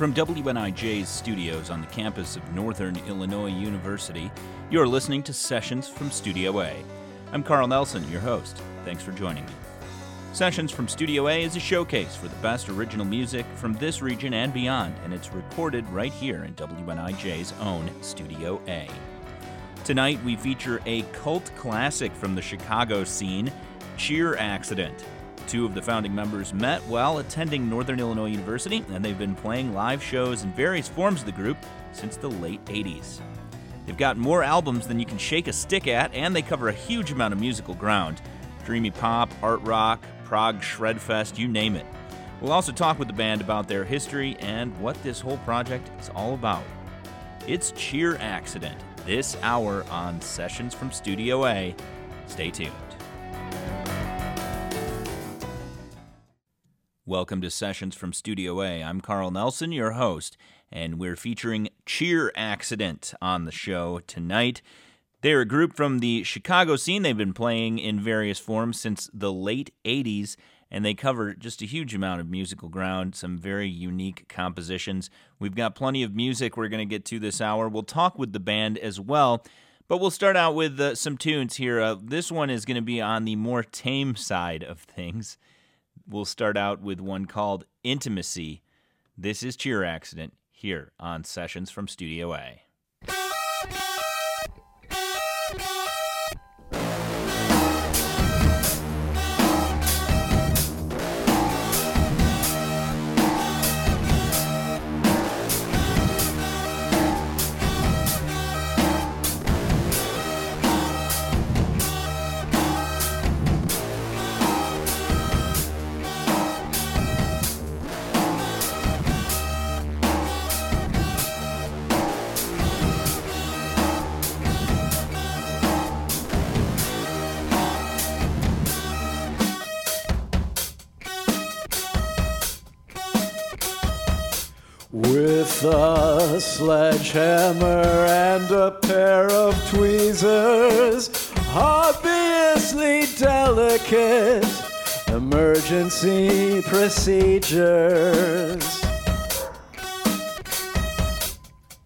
From WNIJ's studios on the campus of Northern Illinois University, you're listening to Sessions from Studio A. I'm Carl Nelson, your host. Thanks for joining me. Sessions from Studio A is a showcase for the best original music from this region and beyond, and it's recorded right here in WNIJ's own Studio A. Tonight, we feature a cult classic from the Chicago scene, Cheer Accident. Two of the founding members met while attending Northern Illinois University, and they've been playing live shows in various forms of the group since the late 80s. They've got more albums than you can shake a stick at, and they cover a huge amount of musical ground dreamy pop, art rock, prog shredfest, you name it. We'll also talk with the band about their history and what this whole project is all about. It's Cheer Accident, this hour on Sessions from Studio A. Stay tuned. Welcome to Sessions from Studio A. I'm Carl Nelson, your host, and we're featuring Cheer Accident on the show tonight. They're a group from the Chicago scene. They've been playing in various forms since the late 80s, and they cover just a huge amount of musical ground, some very unique compositions. We've got plenty of music we're going to get to this hour. We'll talk with the band as well, but we'll start out with uh, some tunes here. Uh, this one is going to be on the more tame side of things. We'll start out with one called Intimacy. This is Cheer Accident here on Sessions from Studio A. a sledgehammer and a pair of tweezers, obviously delicate emergency procedures.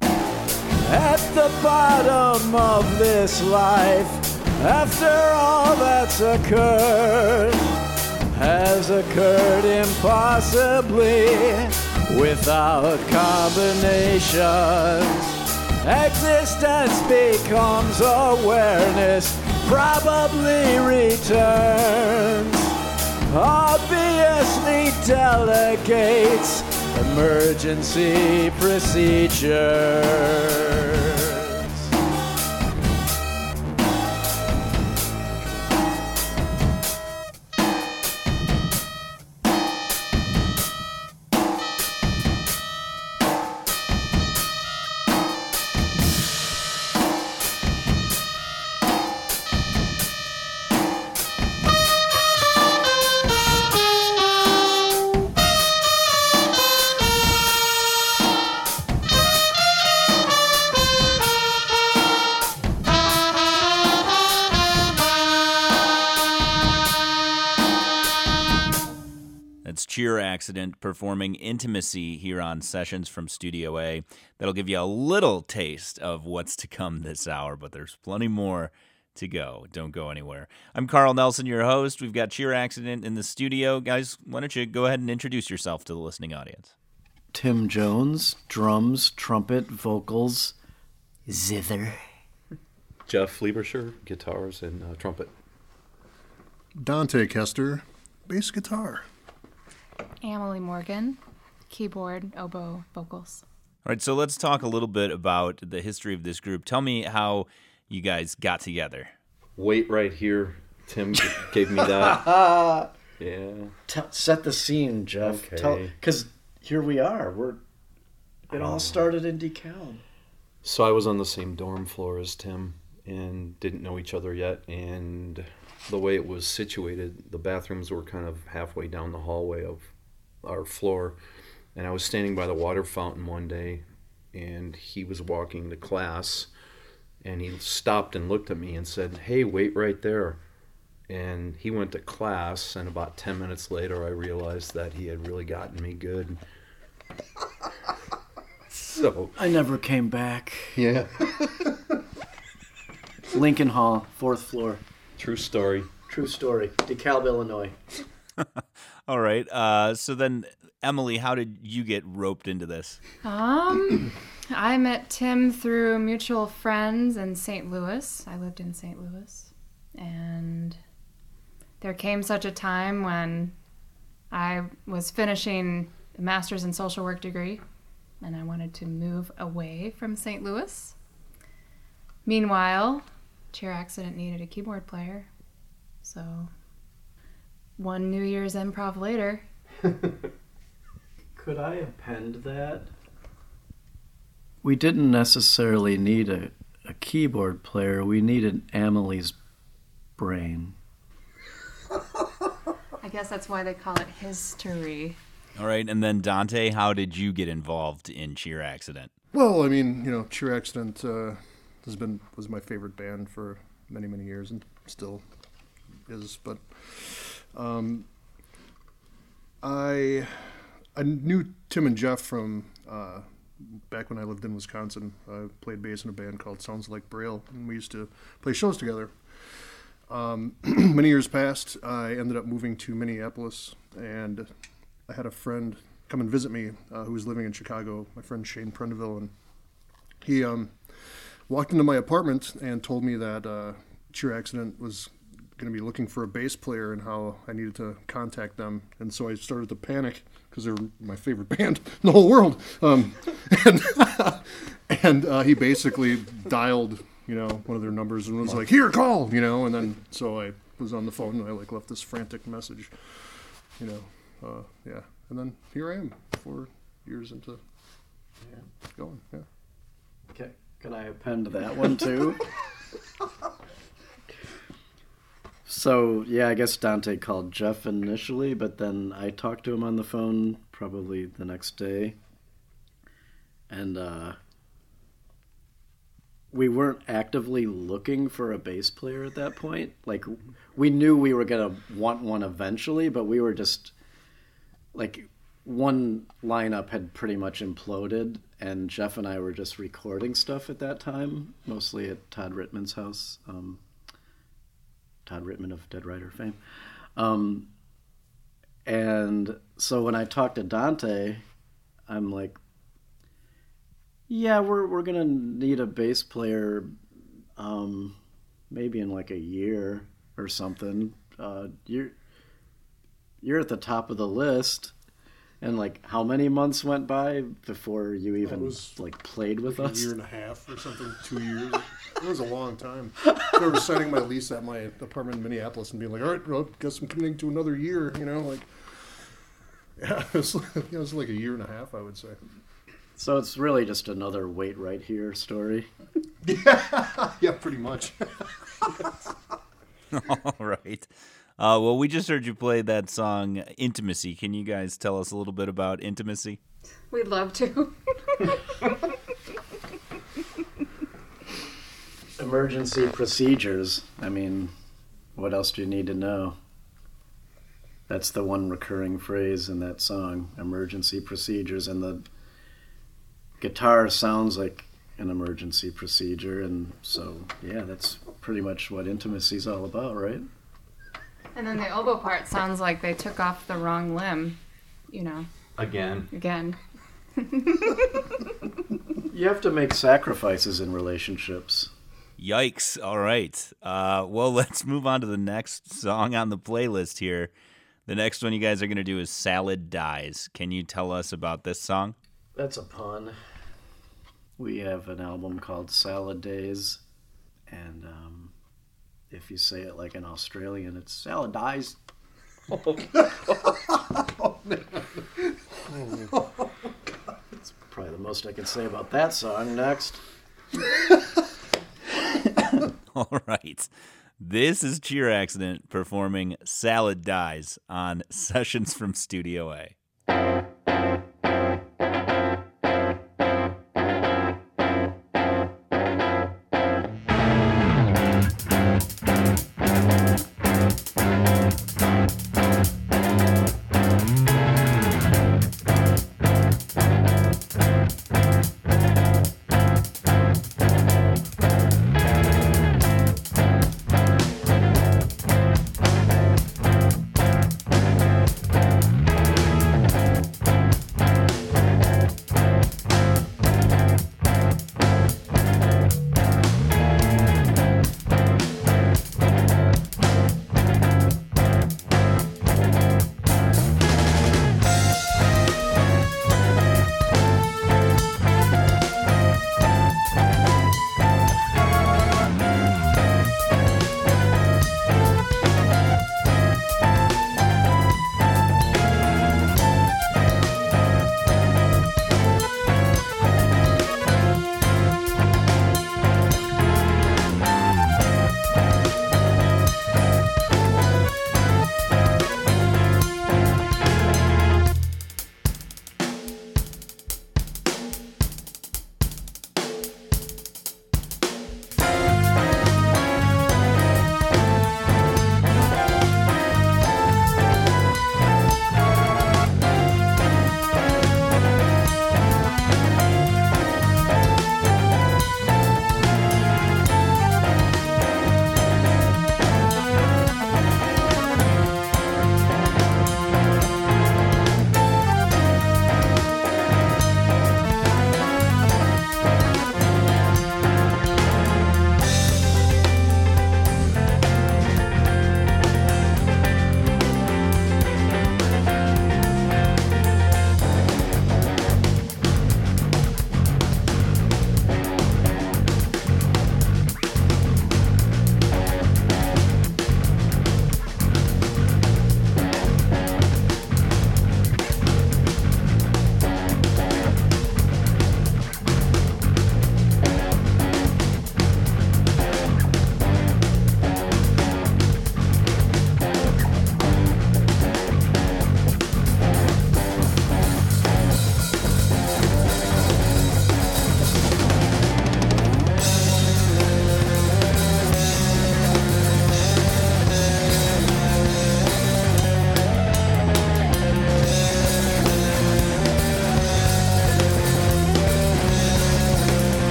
At the bottom of this life, after all that's occurred, has occurred impossibly without combinations. Existence becomes awareness, probably returns. Obviously delegates emergency procedures. Accident performing Intimacy here on Sessions from Studio A. That'll give you a little taste of what's to come this hour, but there's plenty more to go. Don't go anywhere. I'm Carl Nelson, your host. We've got Cheer Accident in the studio. Guys, why don't you go ahead and introduce yourself to the listening audience? Tim Jones, drums, trumpet, vocals, zither. Jeff Libersher, guitars and uh, trumpet. Dante Kester, bass guitar. Emily Morgan, keyboard, oboe, vocals. All right, so let's talk a little bit about the history of this group. Tell me how you guys got together. Wait right here. Tim gave me that. Yeah. Tell, set the scene, Jeff. Okay. Because here we are. We're. It all started in DeKalb. So I was on the same dorm floor as Tim and didn't know each other yet. And the way it was situated, the bathrooms were kind of halfway down the hallway of our floor. And I was standing by the water fountain one day and he was walking to class and he stopped and looked at me and said, Hey, wait right there. And he went to class, and about 10 minutes later, I realized that he had really gotten me good. So I never came back. yeah, Lincoln Hall, fourth floor. True story. True story. DeKalb, Illinois. All right. Uh, so then, Emily, how did you get roped into this? Um, I met Tim through mutual friends in St. Louis. I lived in St. Louis. And there came such a time when I was finishing a master's in social work degree and I wanted to move away from St. Louis. Meanwhile, Cheer Accident needed a keyboard player. So, one New Year's improv later, Could I append that? We didn't necessarily need a, a keyboard player. We needed Amelie's brain. I guess that's why they call it history. All right. And then, Dante, how did you get involved in Cheer Accident? Well, I mean, you know, Cheer Accident uh, has been was my favorite band for many many years and still is. But um, I I knew Tim and Jeff from uh, back when I lived in Wisconsin. I played bass in a band called Sounds Like Braille, and we used to play shows together. Um, many years passed. I ended up moving to Minneapolis, and I had a friend come and visit me uh, who was living in Chicago. My friend Shane Prendeville, and he um, walked into my apartment and told me that uh, Cheer Accident was going to be looking for a bass player and how I needed to contact them. And so I started to panic because they're my favorite band in the whole world. Um, and and uh, he basically dialed, you know, one of their numbers and was like, "Here, call," you know. And then so I was on the phone and I like left this frantic message, you know. Uh, yeah, and then here I am, four years into going. Yeah. Can I append that one too? so yeah, I guess Dante called Jeff initially, but then I talked to him on the phone probably the next day, and uh, we weren't actively looking for a bass player at that point. Like we knew we were gonna want one eventually, but we were just like one lineup had pretty much imploded, and Jeff and I were just recording stuff at that time, mostly at Todd Rittman's house. Um, Todd Rittman of Dead Rider fame. Um, and so when I talked to Dante, I'm like, yeah, we're, we're going to need a bass player um, maybe in like a year or something. Uh, you're, you're at the top of the list. And like, how many months went by before you even was like played with a us? A year and a half or something, two years. It was a long time. I remember signing my lease at my apartment in Minneapolis and being like, all right, well, guess I'm committing to another year, you know, like, yeah, it was, like, it was like a year and a half, I would say. So it's really just another wait right here story. Yeah, pretty much. All right. Uh, well, we just heard you play that song "Intimacy." Can you guys tell us a little bit about "Intimacy"? We'd love to. Emergency procedures. I mean, what else do you need to know? That's the one recurring phrase in that song emergency procedures. And the guitar sounds like an emergency procedure. And so, yeah, that's pretty much what intimacy is all about, right? And then the oboe part sounds like they took off the wrong limb, you know, Again, again. You have to make sacrifices in relationships. Yikes! All right. Uh, well, let's move on to the next song on the playlist here. The next one you guys are going to do is "Salad Dies." Can you tell us about this song? That's a pun. We have an album called Salad Days, and um, if you say it like an Australian, it's Salad Dies. That's probably the most I can say about that song. Next. All right. This is Cheer Accident performing "Salad Dies" on Sessions from Studio A.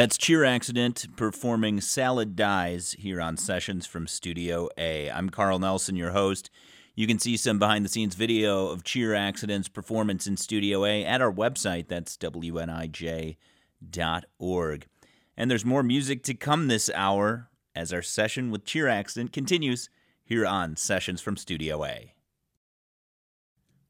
That's Cheer Accident performing Salad Dies here on Sessions from Studio A. I'm Carl Nelson, your host. You can see some behind the scenes video of Cheer Accident's performance in Studio A at our website. That's WNIJ.org. And there's more music to come this hour as our session with Cheer Accident continues here on Sessions from Studio A.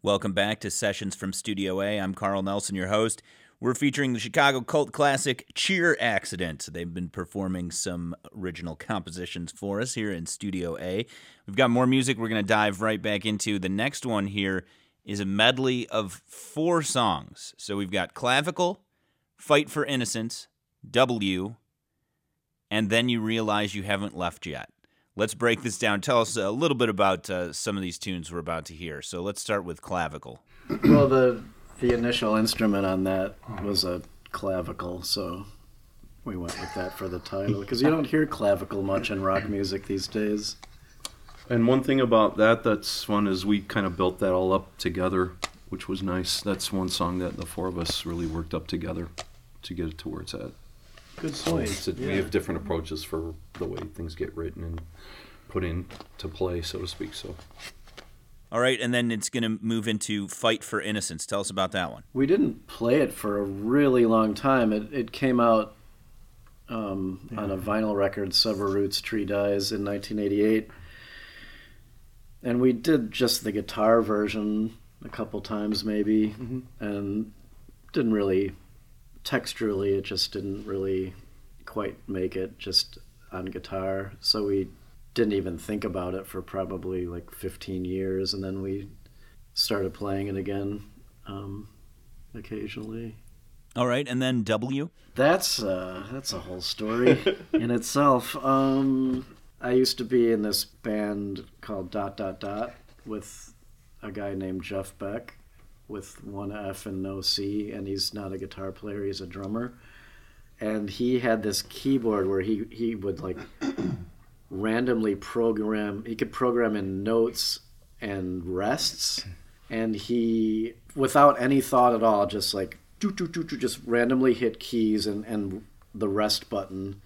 Welcome back to Sessions from Studio A. I'm Carl Nelson, your host. We're featuring the Chicago cult classic Cheer Accident. They've been performing some original compositions for us here in Studio A. We've got more music we're going to dive right back into. The next one here is a medley of four songs. So we've got Clavicle, Fight for Innocence, W, and then you realize you haven't left yet. Let's break this down. Tell us a little bit about uh, some of these tunes we're about to hear. So let's start with Clavicle. Well, the the initial instrument on that was a clavicle, so we went with that for the title because you don't hear clavicle much in rock music these days. And one thing about that that's fun is we kind of built that all up together, which was nice. That's one song that the four of us really worked up together to get it to where it's at. Good So point. We have different approaches for the way things get written and put into play, so to speak. So All right, and then it's going to move into Fight for Innocence. Tell us about that one. We didn't play it for a really long time. It it came out um, on a vinyl record, Sever Roots Tree Dies, in 1988, and we did just the guitar version a couple times maybe, and didn't really texturally. It just didn't really quite make it just on guitar. So we didn't even think about it for probably like 15 years, and then we started playing it again um, occasionally. All right, and then W. That's uh, that's a whole story in itself. Um, I used to be in this band called Dot Dot Dot with a guy named Jeff Beck, with one F and no C, and he's not a guitar player; he's a drummer. And he had this keyboard where he he would like randomly program. He could program in notes and rests, and he without any thought at all, just like do do do do, just randomly hit keys and and the rest button.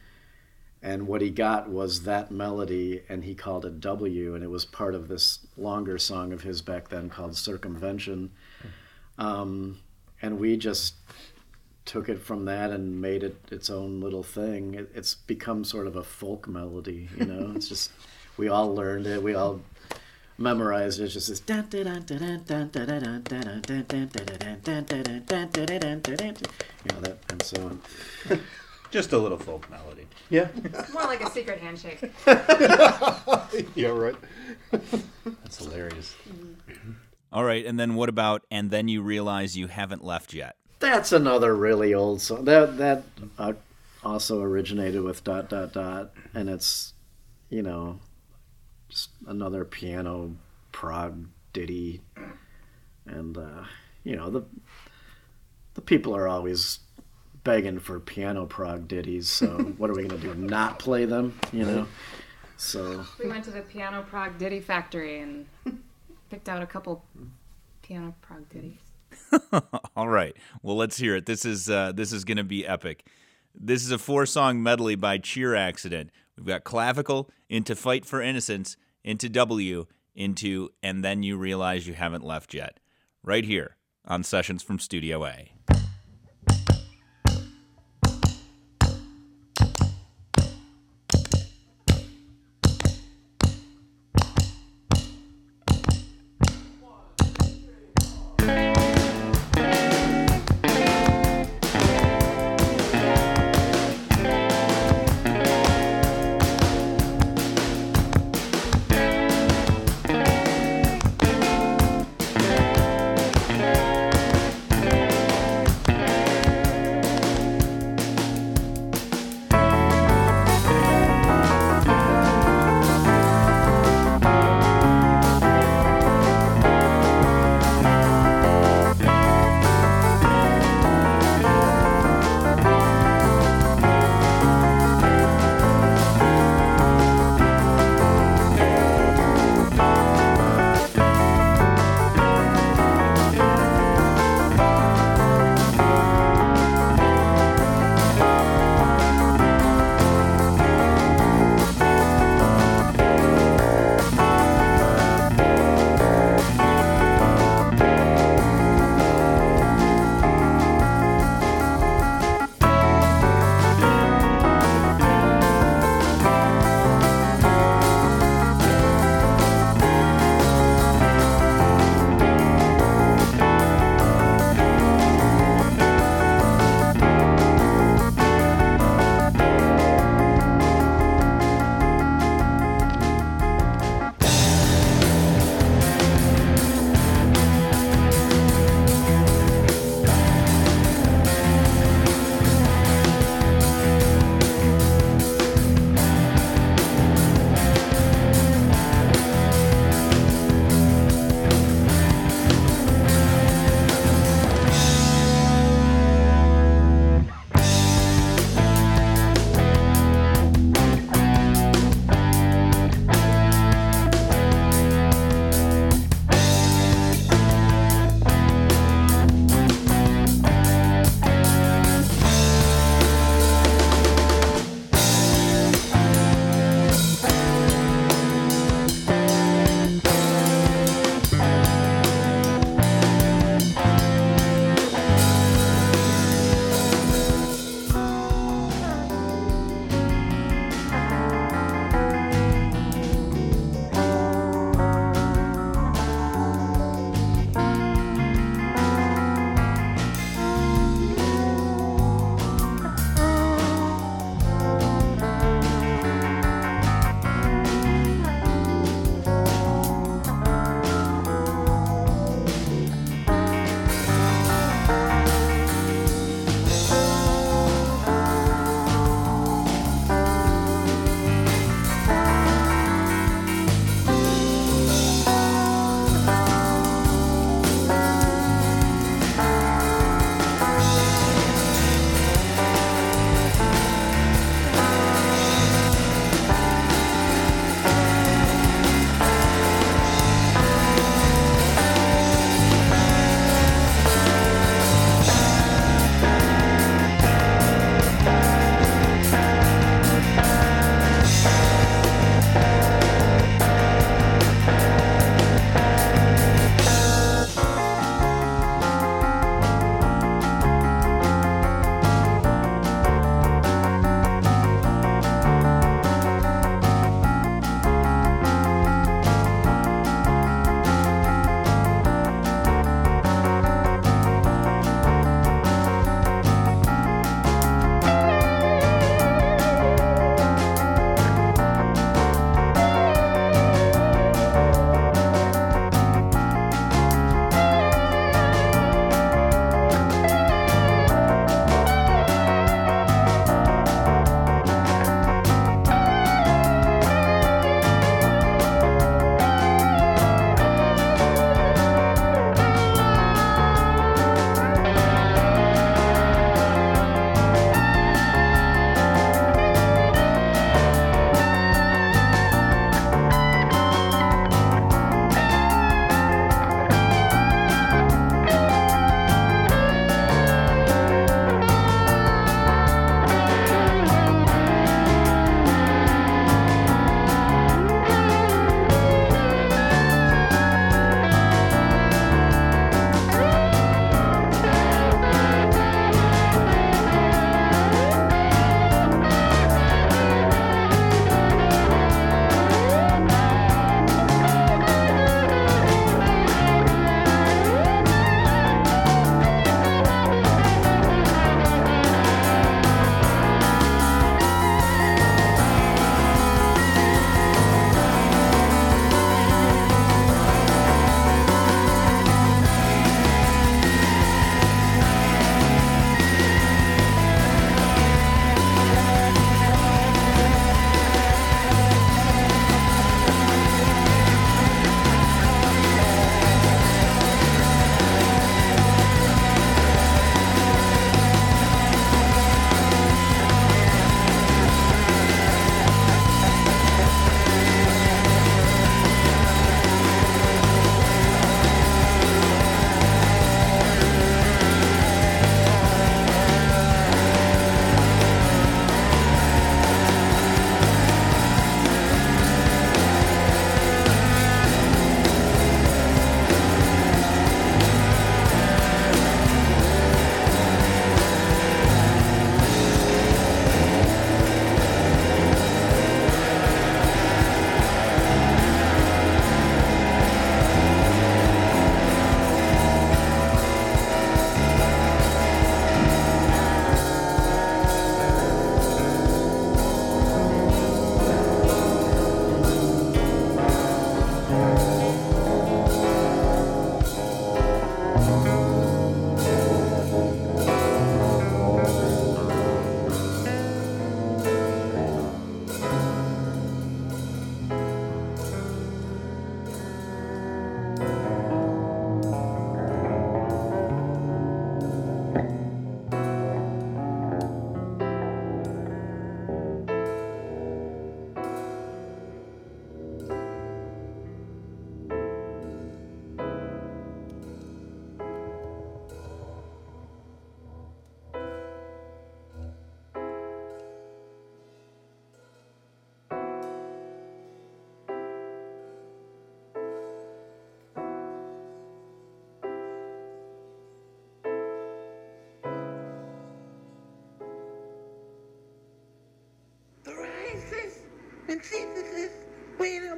And what he got was that melody, and he called it W, and it was part of this longer song of his back then called Circumvention. Um, and we just took it from that and made it its own little thing. It, it's become sort of a folk melody, you know. it's just we all learned it, we all memorized it. It's just this. You know that, and so on. Just a little folk melody. Yeah. More like a secret handshake. yeah, right. That's hilarious. All right, and then what about? And then you realize you haven't left yet. That's another really old song. That that uh, also originated with dot dot dot, and it's you know just another piano prog ditty, and uh, you know the the people are always begging for piano prog ditties. So what are we gonna do? Not play them? You know? So We went to the Piano prog Ditty Factory and picked out a couple Piano prog ditties. All right. Well, let's hear it. This is uh, this is going to be epic. This is a four-song medley by Cheer Accident. We've got clavicle into Fight for Innocence, into W, into and then you realize you haven't left yet. Right here on Sessions from Studio A.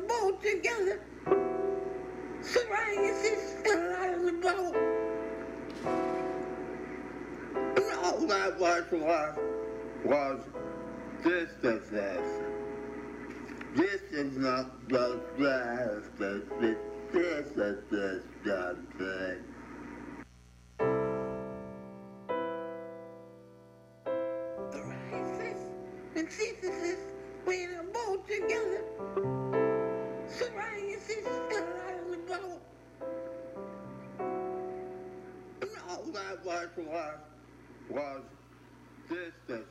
boat together. Psoriasis fell out of the boat. And all that was was was distances. This is not the but this is the that was was. This is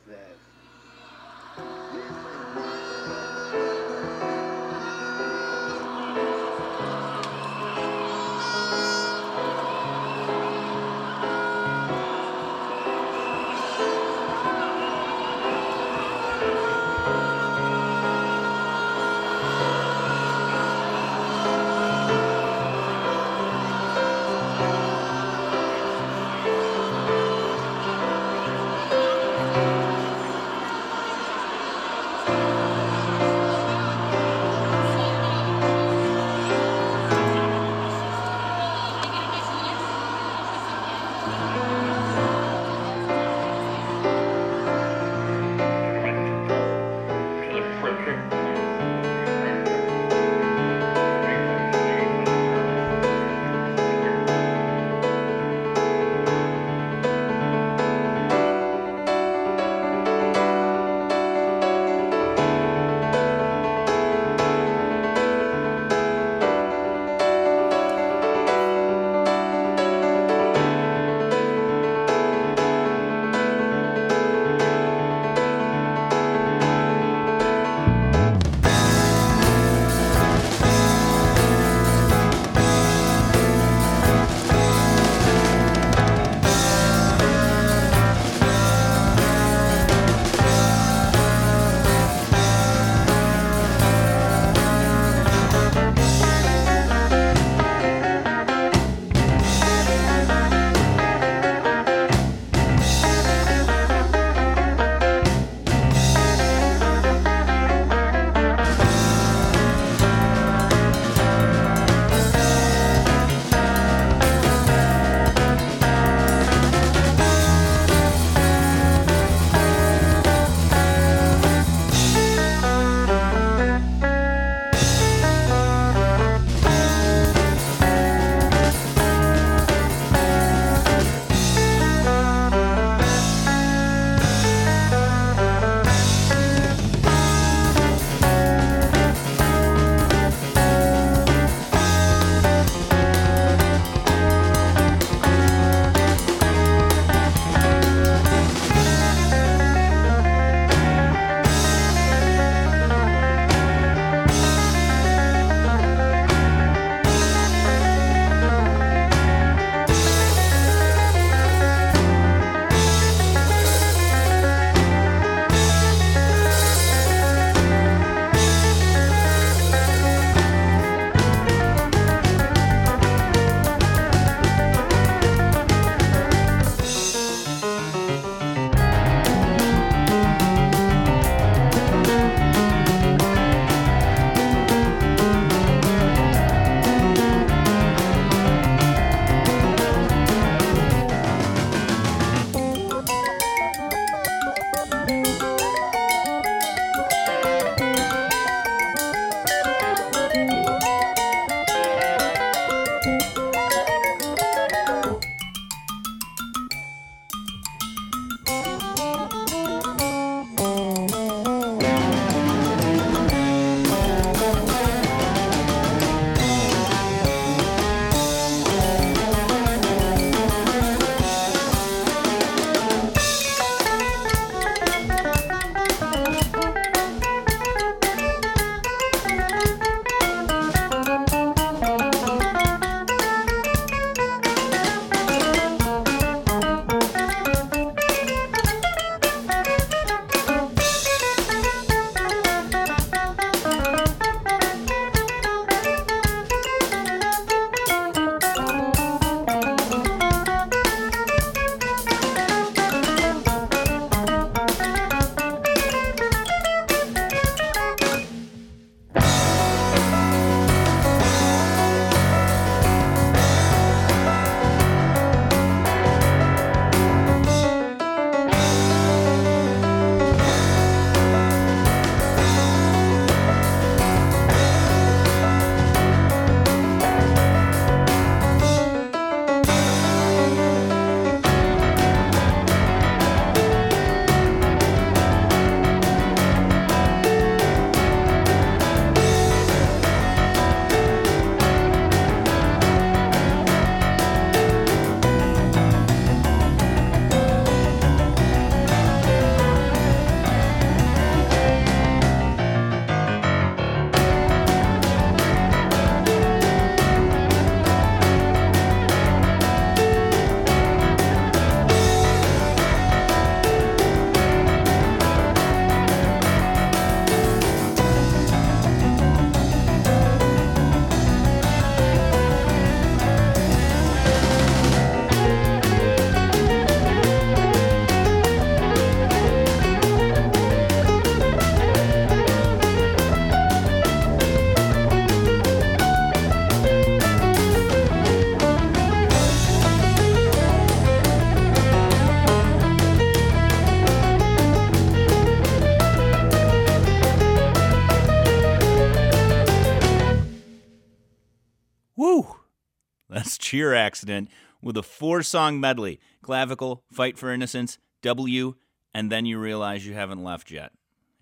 Cheer Accident with a four song medley Clavicle, Fight for Innocence, W, and then you realize you haven't left yet.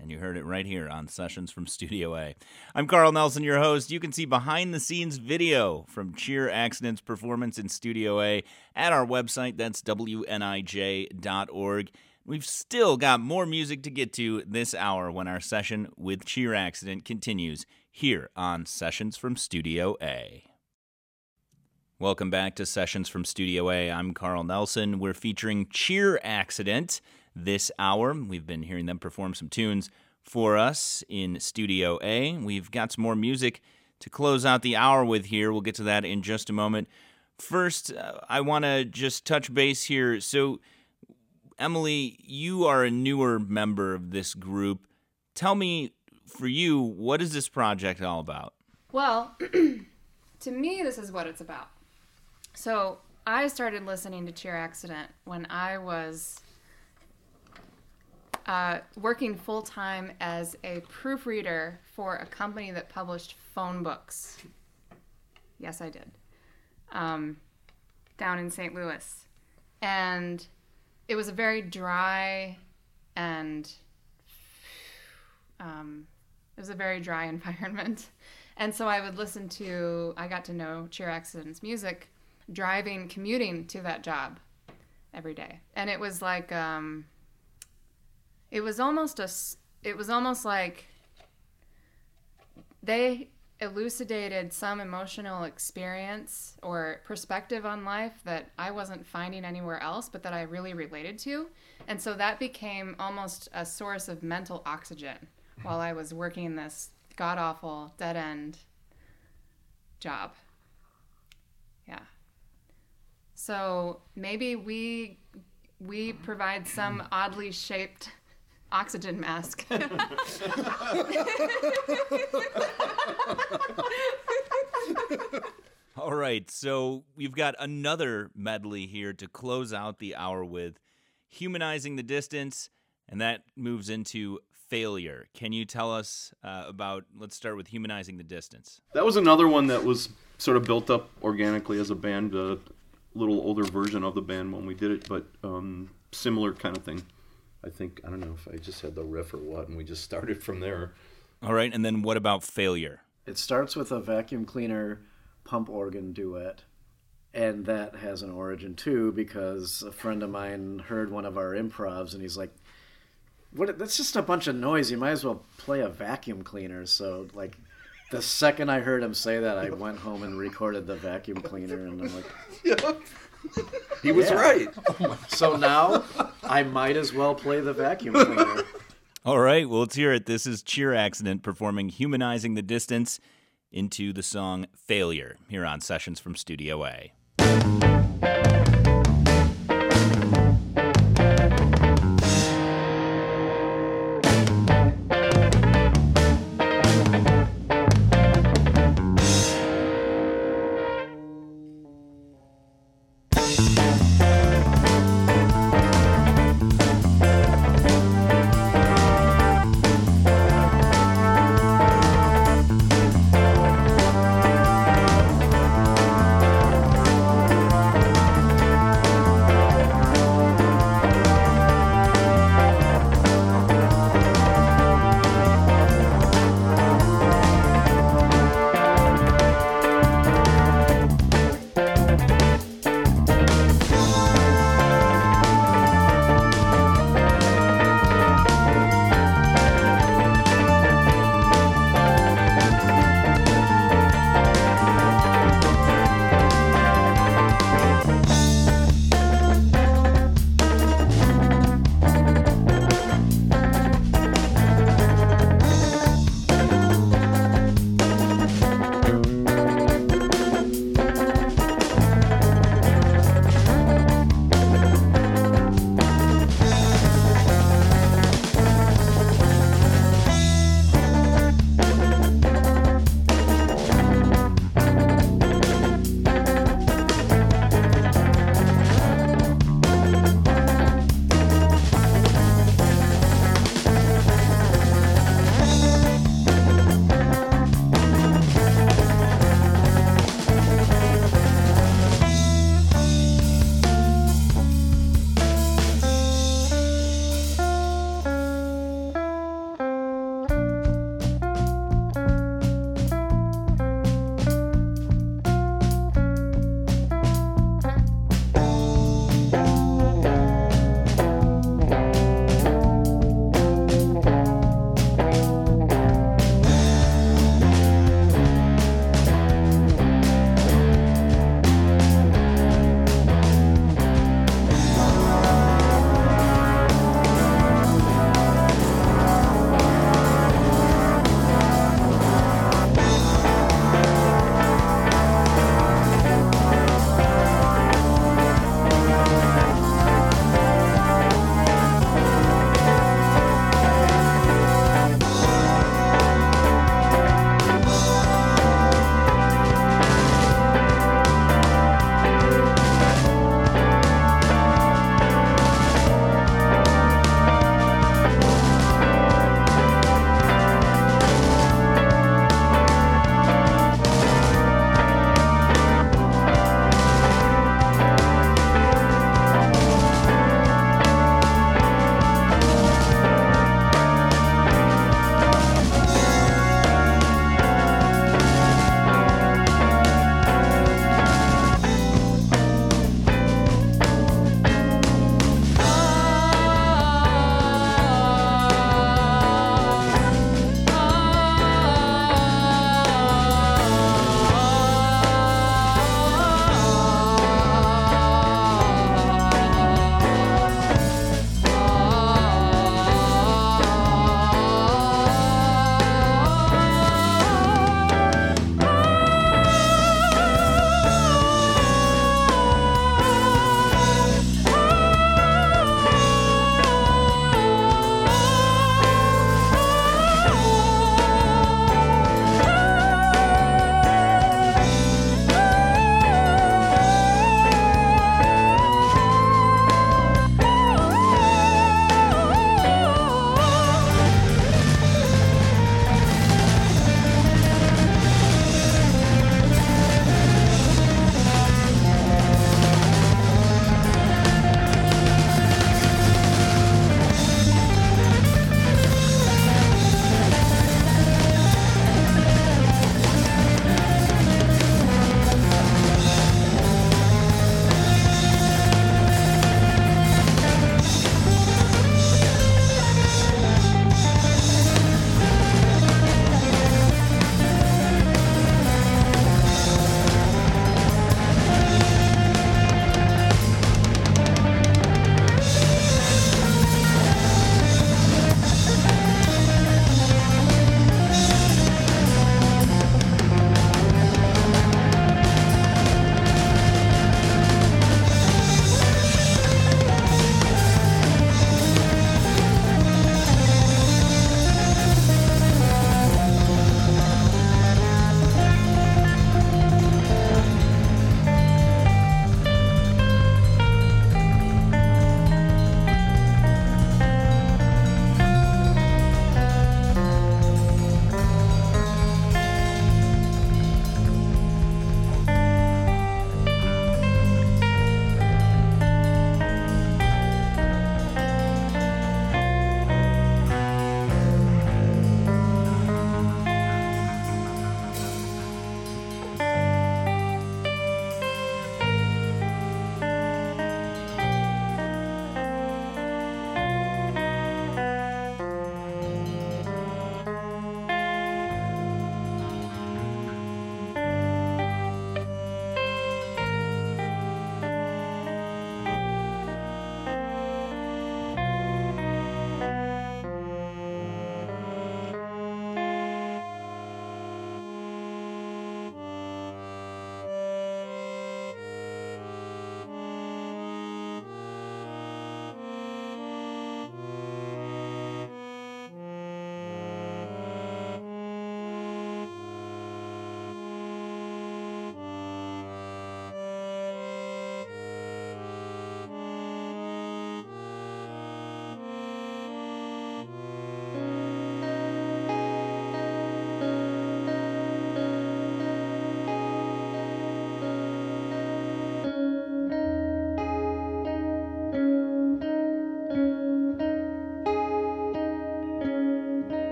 And you heard it right here on Sessions from Studio A. I'm Carl Nelson, your host. You can see behind the scenes video from Cheer Accident's performance in Studio A at our website. That's WNIJ.org. We've still got more music to get to this hour when our session with Cheer Accident continues here on Sessions from Studio A. Welcome back to Sessions from Studio A. I'm Carl Nelson. We're featuring Cheer Accident this hour. We've been hearing them perform some tunes for us in Studio A. We've got some more music to close out the hour with here. We'll get to that in just a moment. First, uh, I want to just touch base here. So, Emily, you are a newer member of this group. Tell me, for you, what is this project all about? Well, to me, this is what it's about. So, I started listening to Cheer Accident when I was uh, working full time as a proofreader for a company that published phone books. Yes, I did. Um, down in St. Louis. And it was a very dry and um, it was a very dry environment. And so I would listen to, I got to know Cheer Accident's music driving, commuting to that job every day. And it was like, um, it was almost a, it was almost like they elucidated some emotional experience or perspective on life that I wasn't finding anywhere else, but that I really related to. And so that became almost a source of mental oxygen while I was working this god awful dead end job. Yeah. So maybe we we provide some oddly shaped oxygen mask. All right, so we've got another medley here to close out the hour with Humanizing the Distance, and that moves into Failure. Can you tell us uh, about, let's start with Humanizing the Distance? That was another one that was sort of built up organically as a band, a little older version of the band when we did it, but um, similar kind of thing. I think, I don't know if I just had the riff or what, and we just started from there. All right, and then what about Failure? It starts with a vacuum cleaner pump organ duet. And that has an origin too, because a friend of mine heard one of our improvs and he's like, what, that's just a bunch of noise. You might as well play a vacuum cleaner. So, like, the second I heard him say that, I went home and recorded the vacuum cleaner. And I'm like, yep. He was Yeah. right. so now I might as well play the vacuum cleaner. All right, well, let's hear it. This is Cheer Accident performing Humanizing the Distance into the song Failure here on Sessions from Studio A.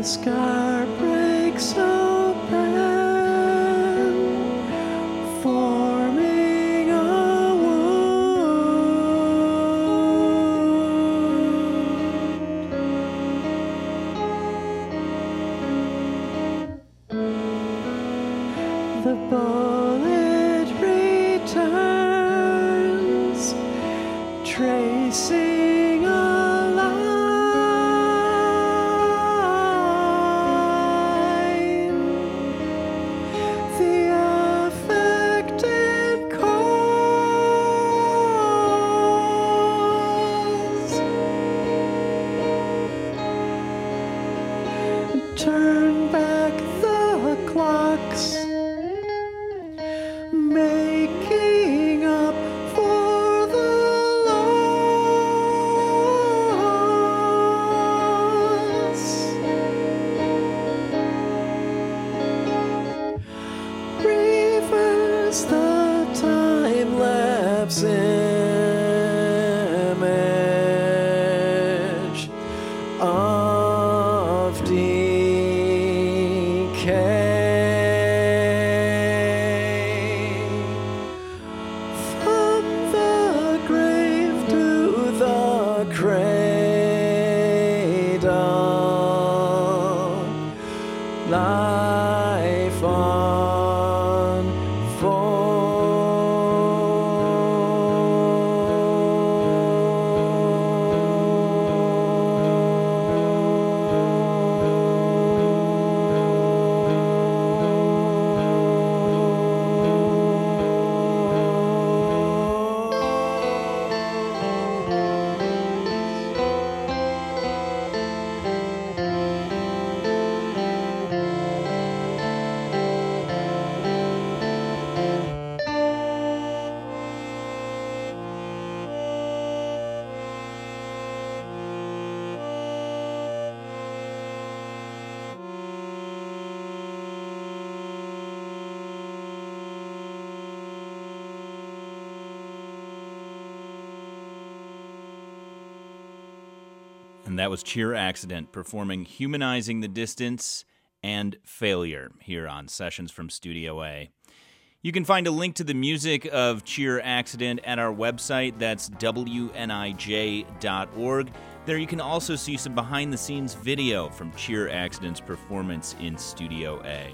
The scar And that was Cheer Accident performing Humanizing the Distance and Failure here on Sessions from Studio A. You can find a link to the music of Cheer Accident at our website. That's WNIJ.org. There you can also see some behind the scenes video from Cheer Accident's performance in Studio A.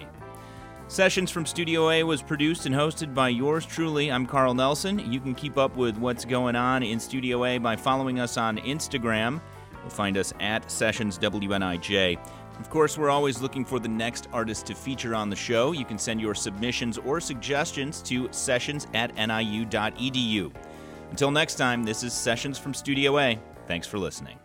Sessions from Studio A was produced and hosted by yours truly. I'm Carl Nelson. You can keep up with what's going on in Studio A by following us on Instagram. Find us at Sessions WNIJ. Of course, we're always looking for the next artist to feature on the show. You can send your submissions or suggestions to sessions at niu.edu. Until next time, this is Sessions from Studio A. Thanks for listening.